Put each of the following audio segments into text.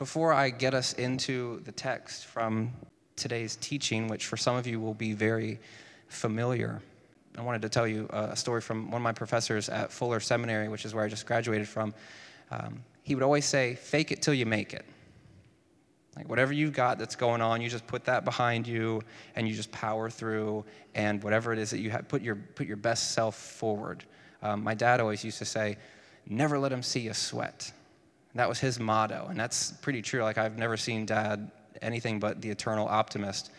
before I get us into the text from today's teaching, which for some of you will be very familiar, I wanted to tell you a story from one of my professors at Fuller Seminary, which is where I just graduated from. Um, he would always say, fake it till you make it. Like whatever you've got that's going on, you just put that behind you and you just power through. And whatever it is that you have, put your, put your best self forward. Um, my dad always used to say, never let him see you sweat. That was his motto. And that's pretty true. Like I've never seen dad anything but the eternal optimist.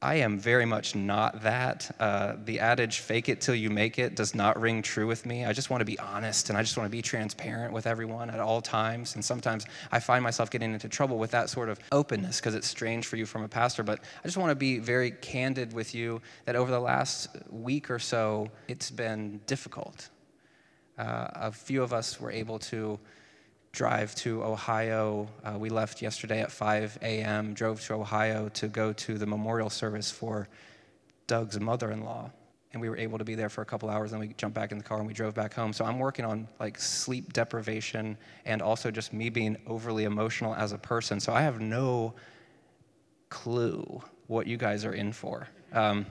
I am very much not that. Uh, the adage, fake it till you make it, does not ring true with me. I just want to be honest and I just want to be transparent with everyone at all times. And sometimes I find myself getting into trouble with that sort of openness because it's strange for you from a pastor. But I just want to be very candid with you that over the last week or so, it's been difficult. Uh, a few of us were able to drive to Ohio. Uh, we left yesterday at 5 a.m., drove to Ohio to go to the memorial service for Doug's mother in law. And we were able to be there for a couple hours, then we jumped back in the car and we drove back home. So I'm working on like sleep deprivation and also just me being overly emotional as a person. So I have no clue what you guys are in for. Um,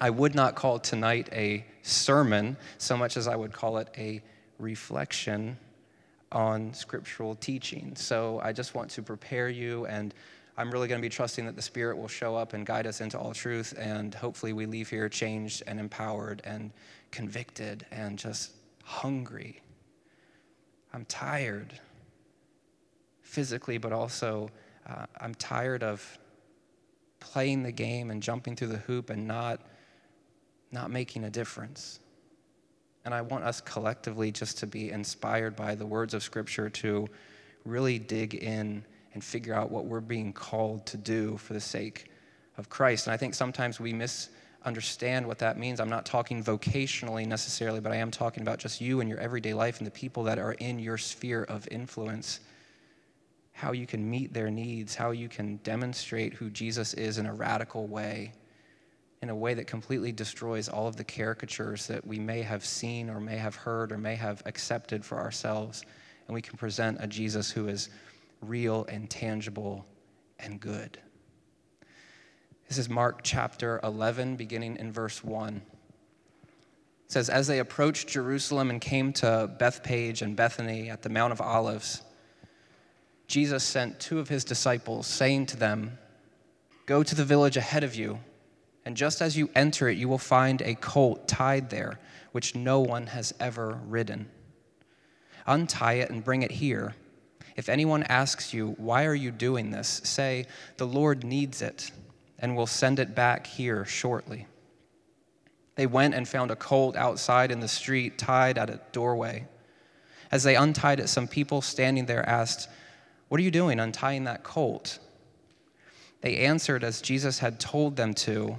I would not call tonight a sermon so much as I would call it a reflection on scriptural teaching. So I just want to prepare you, and I'm really going to be trusting that the Spirit will show up and guide us into all truth, and hopefully we leave here changed and empowered and convicted and just hungry. I'm tired physically, but also uh, I'm tired of playing the game and jumping through the hoop and not, not making a difference. And I want us collectively just to be inspired by the words of Scripture to really dig in and figure out what we're being called to do for the sake of Christ. And I think sometimes we misunderstand what that means. I'm not talking vocationally necessarily, but I am talking about just you and your everyday life and the people that are in your sphere of influence. How you can meet their needs, how you can demonstrate who Jesus is in a radical way in a way that completely destroys all of the caricatures that we may have seen or may have heard or may have accepted for ourselves. And we can present a Jesus who is real and tangible and good. This is Mark chapter 11, beginning in verse 1. It says, As they approached Jerusalem and came to Bethphage and Bethany at the Mount of Olives, Jesus sent two of his disciples, saying to them, Go to the village ahead of you and just as you enter it, you will find a colt tied there, which no one has ever ridden. Untie it and bring it here. If anyone asks you, Why are you doing this? say, The Lord needs it, and will send it back here shortly. They went and found a colt outside in the street, tied at a doorway. As they untied it, some people standing there asked, What are you doing untying that colt? They answered as Jesus had told them to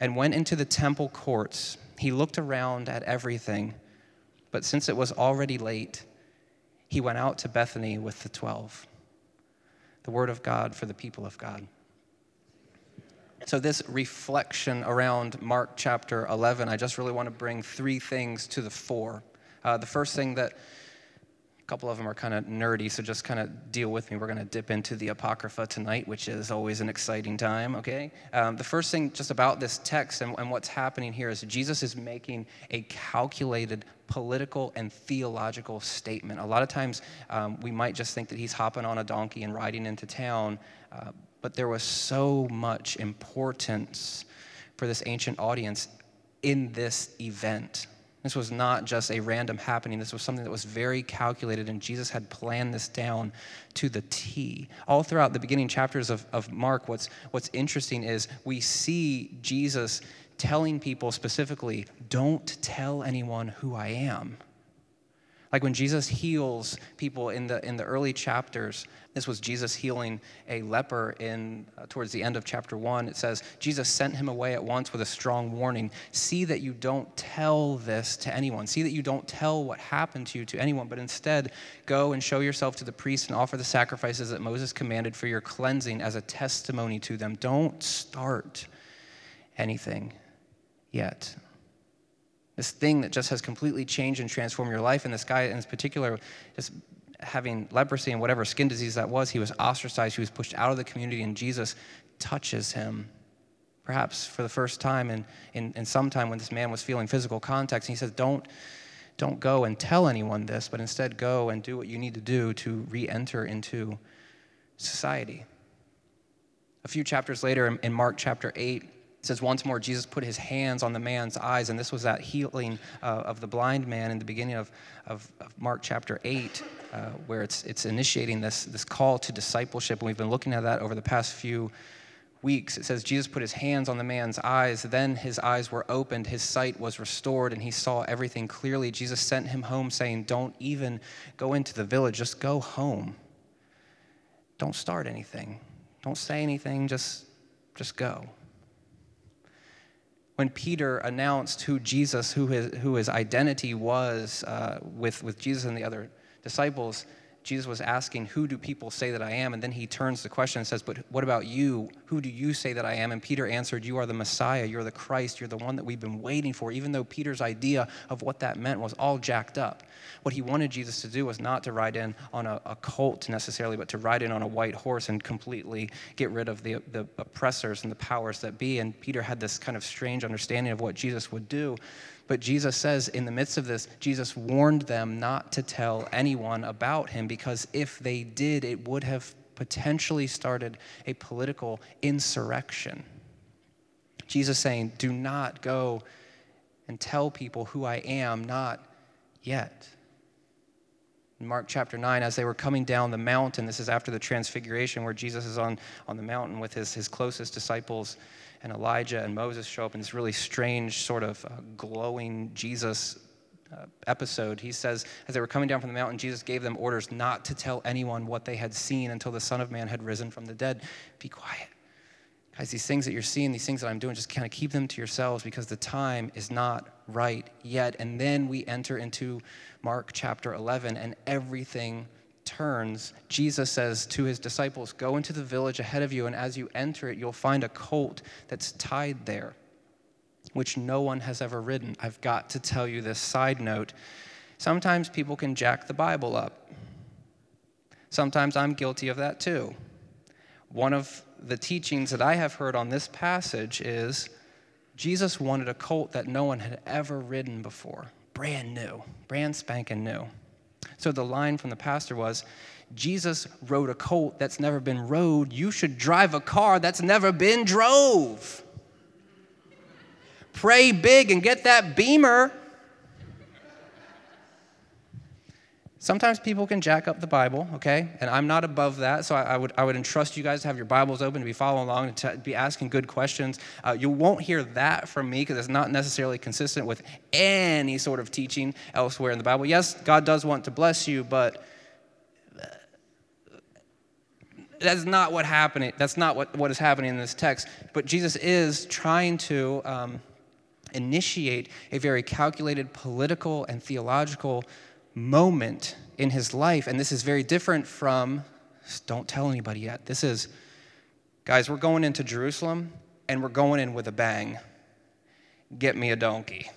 and went into the temple courts. He looked around at everything, but since it was already late, he went out to Bethany with the twelve. The word of God for the people of God. So, this reflection around Mark chapter 11, I just really want to bring three things to the fore. Uh, the first thing that couple of them are kind of nerdy, so just kind of deal with me. We're going to dip into the Apocrypha tonight, which is always an exciting time, okay? Um, the first thing just about this text and, and what's happening here is Jesus is making a calculated political and theological statement. A lot of times um, we might just think that he's hopping on a donkey and riding into town, uh, but there was so much importance for this ancient audience in this event. This was not just a random happening. This was something that was very calculated, and Jesus had planned this down to the T. All throughout the beginning chapters of, of Mark, what's, what's interesting is we see Jesus telling people specifically, don't tell anyone who I am. Like when Jesus heals people in the, in the early chapters, this was Jesus healing a leper in uh, towards the end of chapter 1. It says, Jesus sent him away at once with a strong warning. See that you don't tell this to anyone. See that you don't tell what happened to you to anyone, but instead go and show yourself to the priest and offer the sacrifices that Moses commanded for your cleansing as a testimony to them. Don't start anything yet this thing that just has completely changed and transformed your life. And this guy, in this particular, just having leprosy and whatever skin disease that was, he was ostracized, he was pushed out of the community, and Jesus touches him. Perhaps for the first time in, in, in some time when this man was feeling physical contact, and he says, Don't, don't go and tell anyone this, but instead go and do what you need to do to re enter into society. A few chapters later, in Mark chapter 8, it says, Once more, Jesus put his hands on the man's eyes, and this was that healing uh, of the blind man in the beginning of, of, of Mark chapter 8, uh, where it's, it's initiating this, this call to discipleship. And we've been looking at that over the past few weeks. It says, Jesus put his hands on the man's eyes, then his eyes were opened, his sight was restored, and he saw everything clearly. Jesus sent him home, saying, Don't even go into the village, just go home. Don't start anything, don't say anything, just, just go when Peter announced who Jesus, who his, who his identity was uh, with, with Jesus and the other disciples, Jesus was asking, Who do people say that I am? And then he turns the question and says, But what about you? Who do you say that I am? And Peter answered, You are the Messiah. You're the Christ. You're the one that we've been waiting for, even though Peter's idea of what that meant was all jacked up. What he wanted Jesus to do was not to ride in on a, a colt necessarily, but to ride in on a white horse and completely get rid of the, the oppressors and the powers that be. And Peter had this kind of strange understanding of what Jesus would do. But Jesus says, in the midst of this, Jesus warned them not to tell anyone about him because if they did, it would have potentially started a political insurrection. Jesus saying, Do not go and tell people who I am, not yet. Mark chapter 9, as they were coming down the mountain, this is after the transfiguration where Jesus is on, on the mountain with his, his closest disciples and Elijah and Moses show up in this really strange, sort of uh, glowing Jesus uh, episode. He says, as they were coming down from the mountain, Jesus gave them orders not to tell anyone what they had seen until the Son of Man had risen from the dead. Be quiet. Guys, these things that you're seeing, these things that I'm doing, just kind of keep them to yourselves because the time is not right yet. And then we enter into Mark chapter 11, and everything turns, Jesus says to his disciples, Go into the village ahead of you, and as you enter it, you'll find a colt that's tied there, which no one has ever ridden. I've got to tell you this side note. Sometimes people can jack the Bible up. Sometimes I'm guilty of that too. One of the teachings that I have heard on this passage is Jesus wanted a colt that no one had ever ridden before, brand new, brand spanking new. So the line from the pastor was Jesus rode a colt that's never been rode. You should drive a car that's never been drove. Pray big and get that beamer. Sometimes people can jack up the Bible, okay? And I'm not above that, so I, I, would, I would entrust you guys to have your Bibles open, to be following along, and to be asking good questions. Uh, you won't hear that from me because it's not necessarily consistent with any sort of teaching elsewhere in the Bible. Yes, God does want to bless you, but uh, that's not what happening. That's not what, what is happening in this text. But Jesus is trying to um, initiate a very calculated political and theological moment in his life. And this is very different from, don't tell anybody yet. This is, guys, we're going into Jerusalem and we're going in with a bang. Get me a donkey.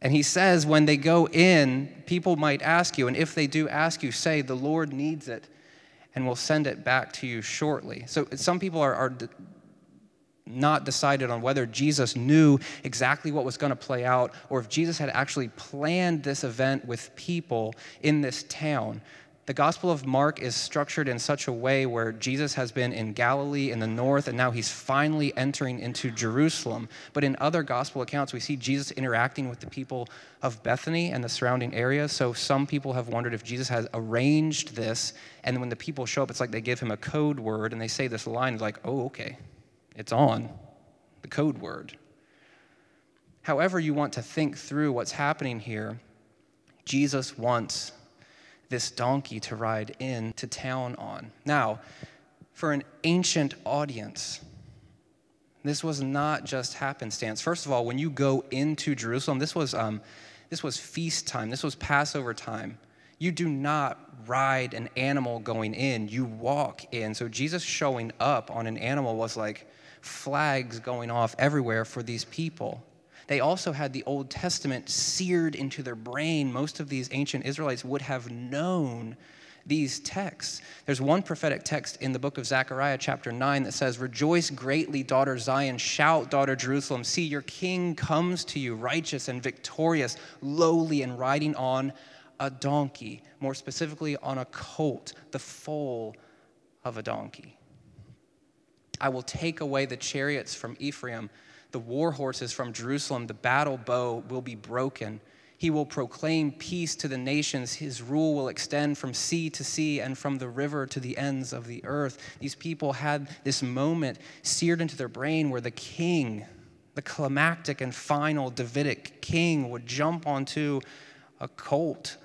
And he says, when they go in, people might ask you, and if they do ask you, say, the Lord needs it, and we'll send it back to you shortly. So some people are, are not decided on whether Jesus knew exactly what was going to play out or if Jesus had actually planned this event with people in this town. The Gospel of Mark is structured in such a way where Jesus has been in Galilee in the north and now he's finally entering into Jerusalem. But in other Gospel accounts, we see Jesus interacting with the people of Bethany and the surrounding area. So some people have wondered if Jesus has arranged this, and when the people show up, it's like they give him a code word and they say this line, like, oh, okay, it's on, the code word. however you want to think through what's happening here, Jesus wants this donkey to ride into town on. Now, for an ancient audience, this was not just happenstance. First of all, when you go into Jerusalem, this was, um, this was feast time, this was Passover time. You do not ride an animal going in, you walk in. So Jesus showing up on an animal was like flags going off everywhere for these people. They also had the Old Testament seared into their brain. Most of these ancient Israelites would have known these texts. There's one prophetic text in the book of Zechariah, chapter 9, that says, Rejoice greatly, daughter Zion. Shout, daughter Jerusalem. See, your king comes to you, righteous and victorious, lowly and riding on a donkey, more specifically on a colt, the foal of a donkey. I will take away the chariots from Ephraim, the war horses from Jerusalem, the battle bow will be broken he will proclaim peace to the nations. His rule will extend from sea to sea and from the river to the ends of the earth. These people had this moment seared into their brain where the king, the climactic and final Davidic king, would jump onto a colt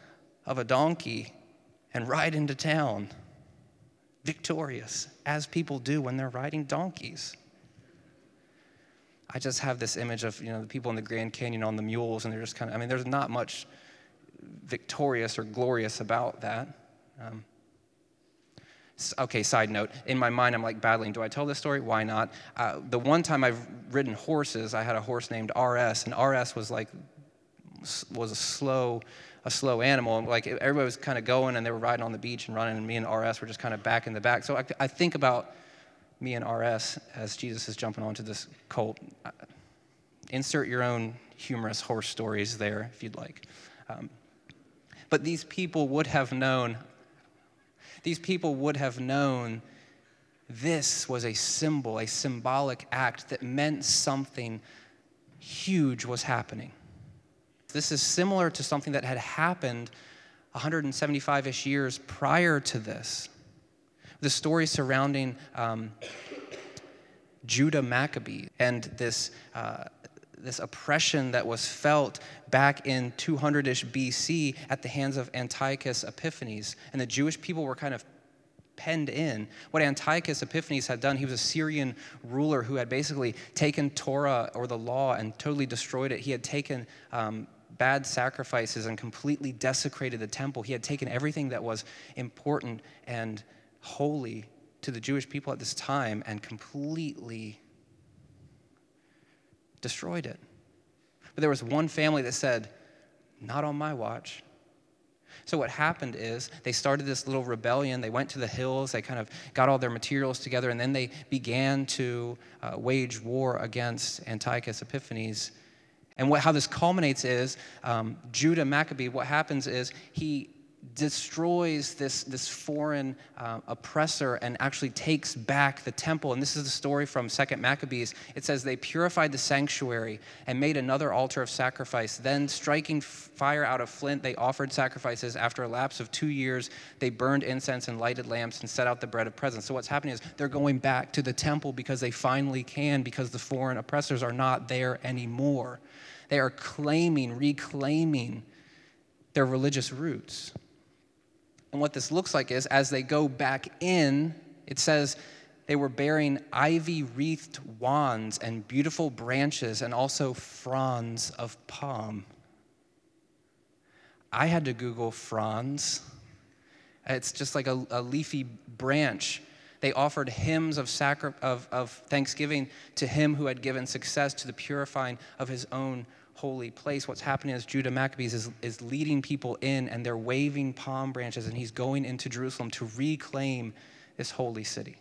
of a donkey and ride into town victorious, as people do when they're riding donkeys. I just have this image of you know the people in the Grand Canyon on the mules, and they're just kind of. I mean, there's not much victorious or glorious about that. Um, okay, side note. In my mind, I'm like battling. Do I tell this story? Why not? Uh, the one time I've ridden horses, I had a horse named RS, and RS was like was a slow a slow animal. Like everybody was kind of going, and they were riding on the beach and running, and me and RS were just kind of back in the back. So I, I think about me and RS as Jesus is jumping onto this colt. Uh, insert your own humorous horse stories there if you'd like. Um, but these people would have known, these people would have known this was a symbol, a symbolic act that meant something huge was happening. This is similar to something that had happened 175 ish years prior to this the story surrounding um, Judah Maccabee and this, uh, this oppression that was felt back in 200 ish BC at the hands of Antiochus Epiphanes. And the Jewish people were kind of penned in. What Antiochus Epiphanes had done, he was a Syrian ruler who had basically taken Torah or the law and totally destroyed it. He had taken um, bad sacrifices and completely desecrated the temple. He had taken everything that was important and holy to the Jewish people at this time and completely destroyed it. But there was one family that said, Not on my watch. So, what happened is they started this little rebellion. They went to the hills, they kind of got all their materials together, and then they began to uh, wage war against Antiochus Epiphanes. And what, how this culminates is um, Judah Maccabee, what happens is he destroys this, this foreign uh, oppressor and actually takes back the temple. And this is the story from Second Maccabees. It says, They purified the sanctuary and made another altar of sacrifice. Then, striking fire out of flint, they offered sacrifices. After a lapse of two years, they burned incense and lighted lamps and set out the bread of presence. So, what's happening is they're going back to the temple because they finally can, because the foreign oppressors are not there anymore. They are claiming, reclaiming their religious roots. And what this looks like is as they go back in, it says they were bearing ivy wreathed wands and beautiful branches and also fronds of palm. I had to Google fronds. It's just like a, a leafy branch. They offered hymns of, sacri- of, of thanksgiving to him who had given success to the purifying of his own holy place. What's happening is Judah Maccabees is, is leading people in and they're waving palm branches and he's going into Jerusalem to reclaim this holy city.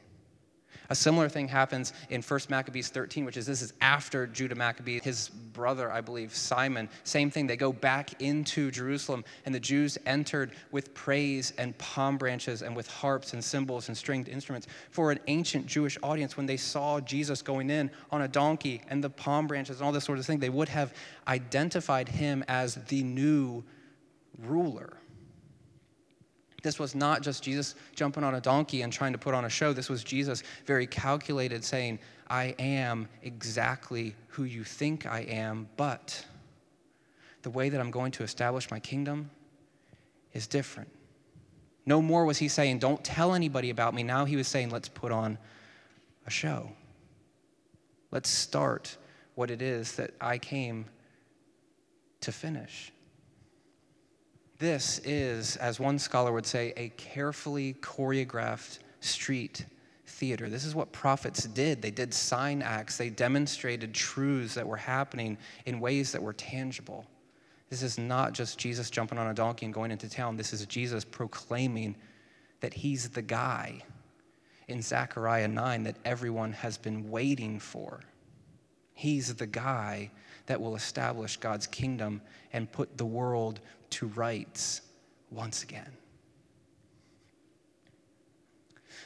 A similar thing happens in 1 Maccabees 13, which is this is after Judah Maccabee, his brother, I believe, Simon. Same thing, they go back into Jerusalem, and the Jews entered with praise and palm branches and with harps and cymbals and stringed instruments. For an ancient Jewish audience, when they saw Jesus going in on a donkey and the palm branches and all this sort of thing, they would have identified him as the new ruler. This was not just Jesus jumping on a donkey and trying to put on a show. This was Jesus very calculated, saying, I am exactly who you think I am, but the way that I'm going to establish my kingdom is different. No more was he saying, Don't tell anybody about me. Now he was saying, Let's put on a show. Let's start what it is that I came to finish. This is, as one scholar would say, a carefully choreographed street theater. This is what prophets did. They did sign acts, they demonstrated truths that were happening in ways that were tangible. This is not just Jesus jumping on a donkey and going into town. This is Jesus proclaiming that he's the guy in Zechariah 9 that everyone has been waiting for. He's the guy that will establish God's kingdom and put the world to rights once again.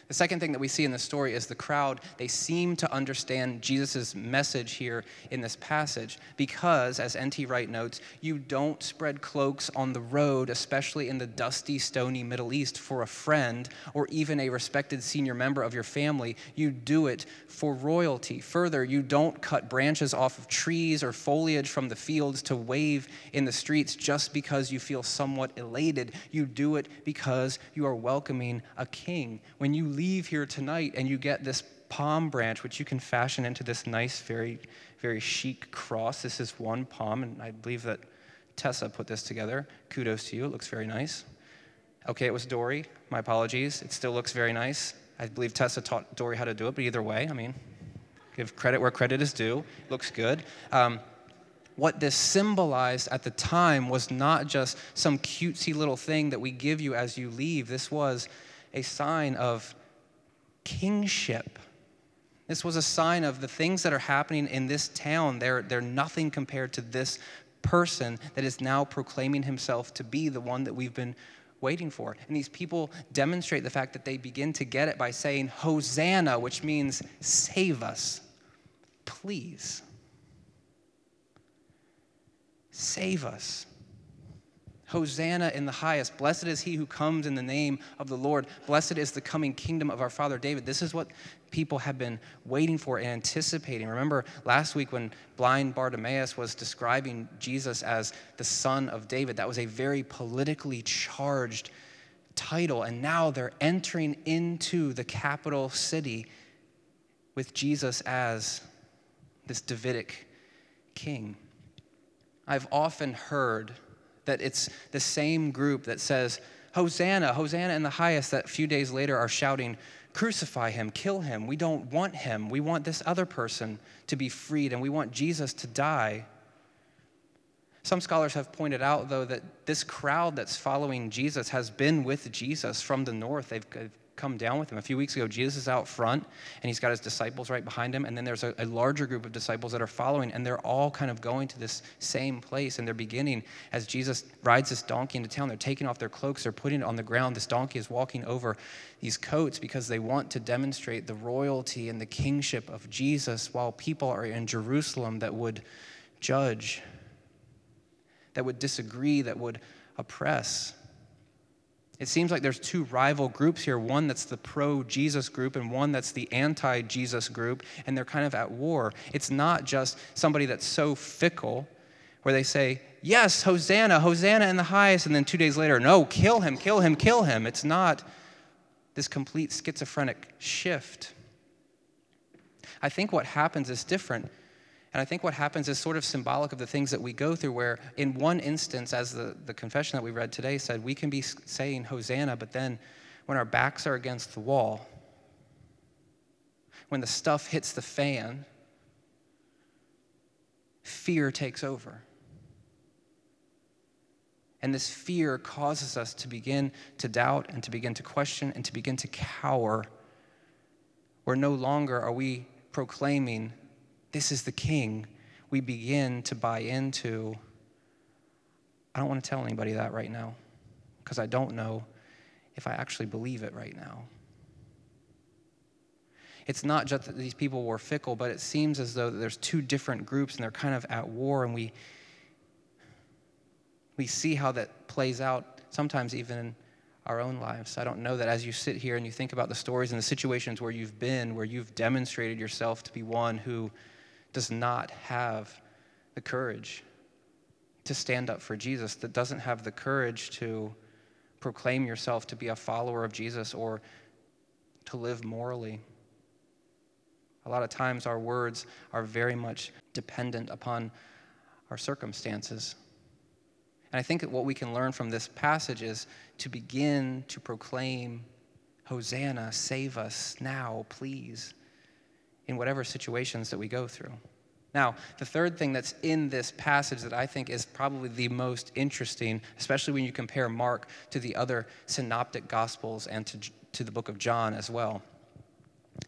The second thing that we see in the story is the crowd, they seem to understand Jesus' message here in this passage because, as N.T. Wright notes, you don't spread cloaks on the road, especially in the dusty, stony Middle East, for a friend or even a respected senior member of your family. You do it for royalty. Further, you don't cut branches off of trees or foliage from the fields to wave in the streets just because you feel somewhat elated. You do it because you are welcoming a king. When you leave here tonight and you get this palm branch, which you can fashion into this nice, very, very chic cross. This is one palm, and I believe that Tessa put this together. Kudos to you. It looks very nice. Okay, it was Dory. My apologies. It still looks very nice. I believe Tessa taught Dory how to do it, but either way, I mean, give credit where credit is due. It looks good. Um, what this symbolized at the time was not just some cutesy little thing that we give you as you leave. This was a sign of kingship. This was a sign of the things that are happening in this town. They're, they're nothing compared to this person that is now proclaiming himself to be the one that we've been waiting for. And these people demonstrate the fact that they begin to get it by saying, Hosanna, which means save us, please. Save us. Hosanna in the highest. Blessed is he who comes in the name of the Lord. Blessed is the coming kingdom of our father David. This is what people have been waiting for and anticipating. Remember last week when blind Bartimaeus was describing Jesus as the son of David, that was a very politically charged title. And now they're entering into the capital city with Jesus as this Davidic king. I've often heard that it's the same group that says, Hosanna, Hosanna in the highest, that a few days later are shouting, Crucify him, kill him. We don't want him. We want this other person to be freed, and we want Jesus to die. Some scholars have pointed out, though, that this crowd that's following Jesus has been with Jesus from the north. They've come down with him. A few weeks ago, Jesus is out front and he's got his disciples right behind him. And then there's a, a, larger group of disciples that are following, and they're all kind of going to this same place. And they're beginning as Jesus rides this donkey into town. They're taking off their cloaks, they're putting it on the ground. This donkey is walking over these coats because they want to demonstrate the royalty and the kingship of Jesus while people are in Jerusalem that would judge, that would disagree, that would oppress. It seems like there's two rival groups here one that's the pro Jesus group and one that's the anti Jesus group, and they're kind of at war. It's not just somebody that's so fickle where they say, Yes, Hosanna, Hosanna in the highest, and then two days later, No, kill him, kill him, kill him. It's not this complete schizophrenic shift. I think what happens is different and I think what happens is sort of symbolic of the things that we go through, where in one instance, as the, the confession that we read today said, we can be saying Hosanna, but then when our backs are against the wall, when the stuff hits the fan, fear takes over. And this fear causes us to begin to doubt and to begin to question and to begin to cower, where no longer are we proclaiming this is the king, we begin to buy into. I don't want to tell anybody that right now because I don't know if I actually believe it right now. It's not just that these people were fickle, but it seems as though there's two different groups and they're kind of at war, and we, we see how that plays out sometimes even in our own lives. I don't know that as you sit here and you think about the stories and the situations where you've been, where you've demonstrated yourself to be one who does not have the courage to stand up for Jesus, that doesn't have the courage to proclaim yourself to be a follower of Jesus or to live morally. A lot of times our words are very much dependent upon our circumstances. And I think that what we can learn from this passage is to begin to proclaim, Hosanna, save us now, please, in whatever situations that we go through. Now, the third thing that's in this passage that I think is probably the most interesting, especially when you compare Mark to the other synoptic gospels and to, to the book of John as well.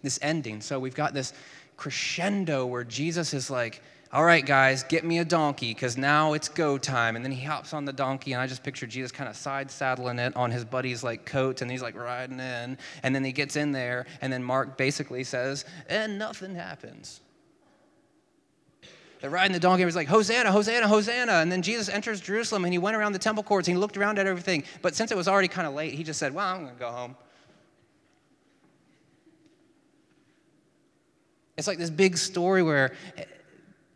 This ending. So we've got this crescendo where Jesus is like, all right, guys, get me a donkey because now it's go time. And then he hops on the donkey, and I just picture Jesus kind of side saddling it on his buddy's like coat, and he's like riding in. And then he gets in there, and then Mark basically says, and nothing happens. They're riding the donkey, and he's like, Hosanna, Hosanna, Hosanna. And then Jesus enters Jerusalem, and he went around the temple courts, and he looked around at everything. But since it was already kind of late, he just said, Well, I'm going to go home. It's like this big story where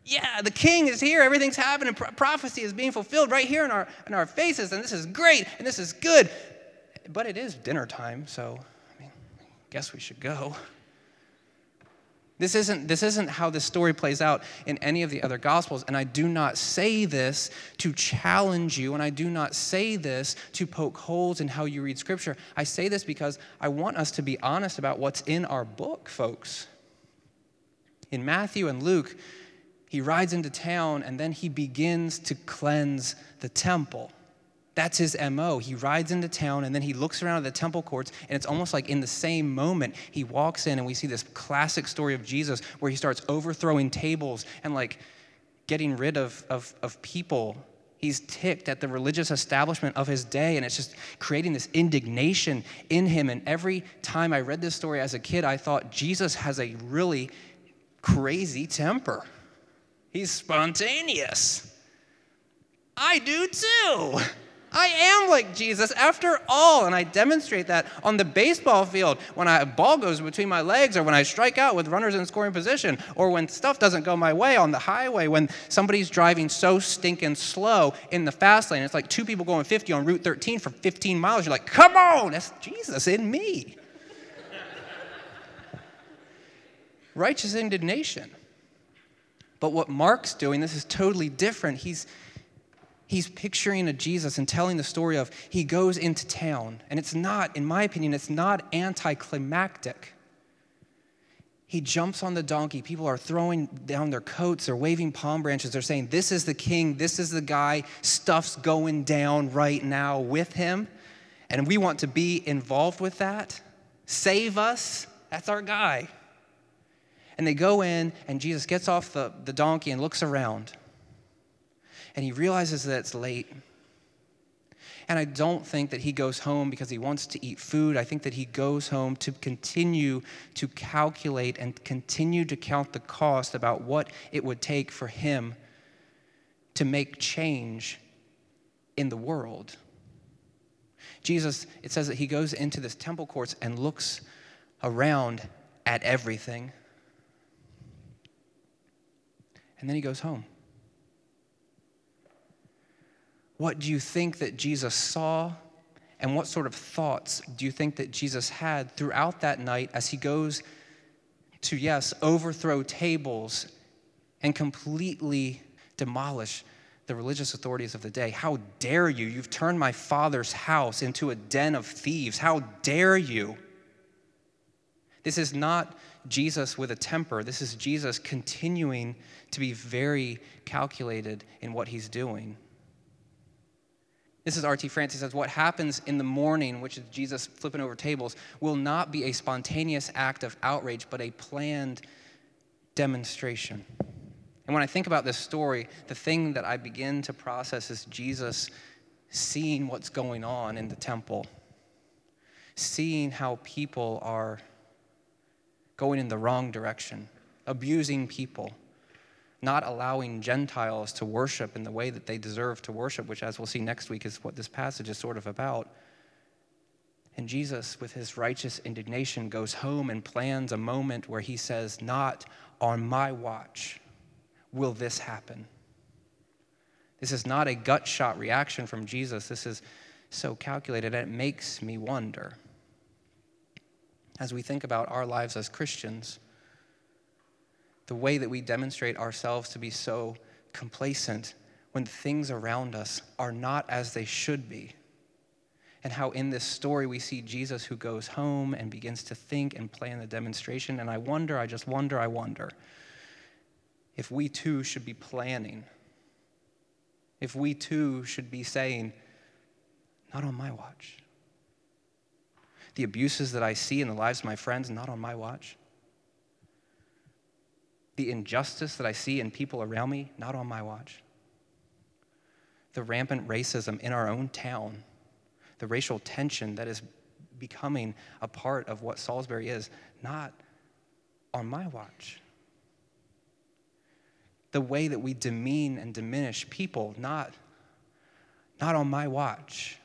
yeah, the king is here. Everything's happening. Pro- prophecy is being fulfilled right here in our, in our faces. And this is great. And this is good. But it is dinner time. So, I mean, I guess we should go. This isn't, this isn't how this story plays out in any of the other Gospels. And I do not say this to challenge you, and I do not say this to poke holes in how you read Scripture. I say this because I want us to be honest about what's in our book, folks. In Matthew and Luke, he rides into town and then he begins to cleanse the temple. That's his MO. He rides into town and then he looks around at the temple courts, and it's almost like in the same moment he walks in and we see this classic story of Jesus where he starts overthrowing tables and like getting rid of, of, of people. He's ticked at the religious establishment of his day, and it's just creating this indignation in him. And every time I read this story as a kid, I thought Jesus has a really crazy temper. He's spontaneous. I do too. I am like Jesus after all, and I demonstrate that on the baseball field when a ball goes between my legs, or when I strike out with runners in scoring position, or when stuff doesn't go my way on the highway, when somebody's driving so stinking slow in the fast lane. It's like two people going 50 on Route 13 for 15 miles. You're like, come on, that's Jesus in me. Righteous indignation. But what Mark's doing, this is totally different. He's, he's picturing a Jesus and telling the story of he goes into town. And it's not, in my opinion, it's not anticlimactic. He jumps on the donkey. People are throwing down their coats, they're waving palm branches. They're saying, This is the king, this is the guy, stuff's going down right now with him. And we want to be involved with that. Save us. That's our guy. And they go in, and Jesus gets off the, the donkey and looks around. And he realizes that it's late. And I don't think that he goes home because he wants to eat food. I think that he goes home to continue to calculate and continue to count the cost about what it would take for him to make change in the world. Jesus, it says that he goes into this temple courts and looks around at everything. And then he goes home. What do you think that Jesus saw? And what sort of thoughts do you think that Jesus had throughout that night as he goes to, yes, overthrow tables and completely demolish the religious authorities of the day? How dare you? You've turned my father's house into a den of thieves. How dare you? This is not Jesus with a temper. This is Jesus continuing to be very calculated in what he's doing. This is R.T. France. He says, What happens in the morning, which is Jesus flipping over tables, will not be a spontaneous act of outrage, but a planned demonstration. And when I think about this story, the thing that I begin to process is Jesus seeing what's going on in the temple, seeing how people are going in the wrong direction, abusing people, not allowing Gentiles to worship in the way that they deserve to worship, which, as we'll see next week, is what this passage is sort of about. And Jesus, with his righteous indignation, goes home and plans a moment where he says, Not on my watch will this happen. This is not a gut shot reaction from Jesus. This is so calculated, and it makes me wonder. As we think about our lives as Christians, the way that we demonstrate ourselves to be so complacent when things around us are not as they should be and how in this story we see Jesus who goes home and begins to think and plan the demonstration. And I wonder, I just wonder, I wonder if we too should be planning, if we too should be saying, not on my watch. The abuses that I see in the lives of my friends, not on my watch. The injustice that I see in people around me, not on my watch. The rampant racism in our own town, the racial tension that is becoming a part of what Salisbury is, not on my watch. The way that we demean and diminish people, not, not on my watch.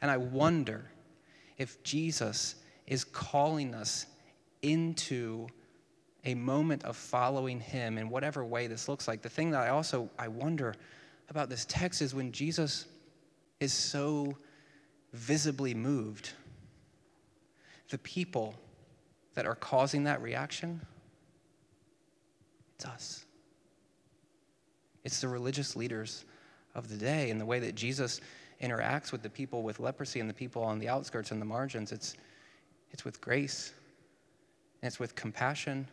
And I wonder if Jesus is calling us into a moment of following him in whatever way this looks like. The thing that I also I wonder about this text is when Jesus is so visibly moved. The people that are causing that reaction, it's us. It's the religious leaders of the day and the way that Jesus interacts with the people with leprosy and the people on the outskirts and the margins. It's, it's with grace and it's with compassion.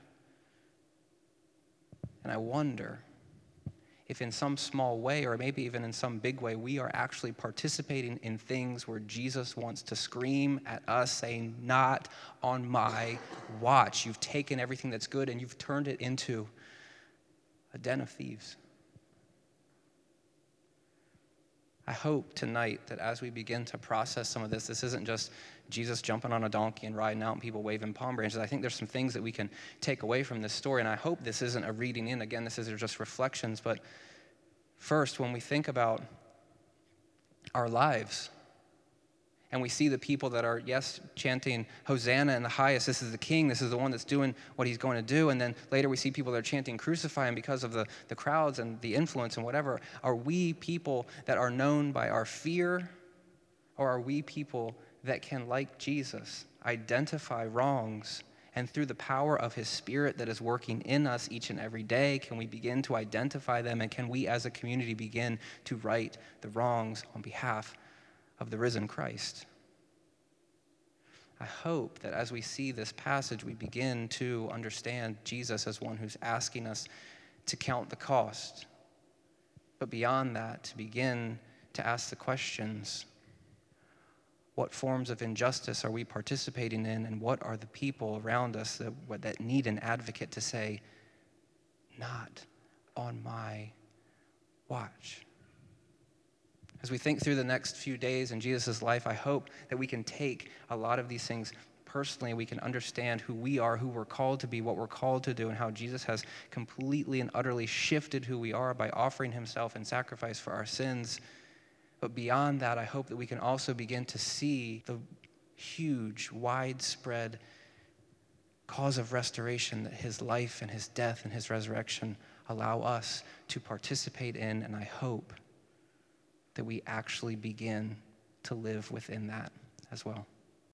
And I wonder if in some small way, or maybe even in some big way, we are actually participating in things where Jesus wants to scream at us, saying, Not on my watch. You've taken everything that's good and you've turned it into a den of thieves. I hope tonight that as we begin to process some of this, this isn't just Jesus jumping on a donkey and riding out and people waving palm branches. I think there's some things that we can take away from this story, and I hope this isn't a reading in. Again, this is just reflections. But first, when we think about our lives, and we see the people that are, yes, chanting Hosanna in the highest. This is the king. This is the one that's doing what he's going to do. And then later we see people that are chanting crucify him because of the, the crowds and the influence and whatever. Are we people that are known by our fear? Or are we people that can, like Jesus, identify wrongs and through the power of his spirit that is working in us each and every day, can we begin to identify them? And can we as a community begin to right the wrongs on behalf of the risen Christ? I hope that as we see this passage, we begin to understand Jesus as one who's asking us to count the cost. But beyond that, to begin to ask the questions what forms of injustice are we participating in, and what are the people around us that, that need an advocate to say, not on my watch. As we think through the next few days in Jesus' life, I hope that we can take a lot of these things personally. We can understand who we are, who we're called to be, what we're called to do, and how Jesus has completely and utterly shifted who we are by offering himself in sacrifice for our sins but beyond that, I hope that we can also begin to see the huge, widespread cause of restoration that his life and his death and his resurrection allow us to participate in. And I hope that we actually begin to live within that as well.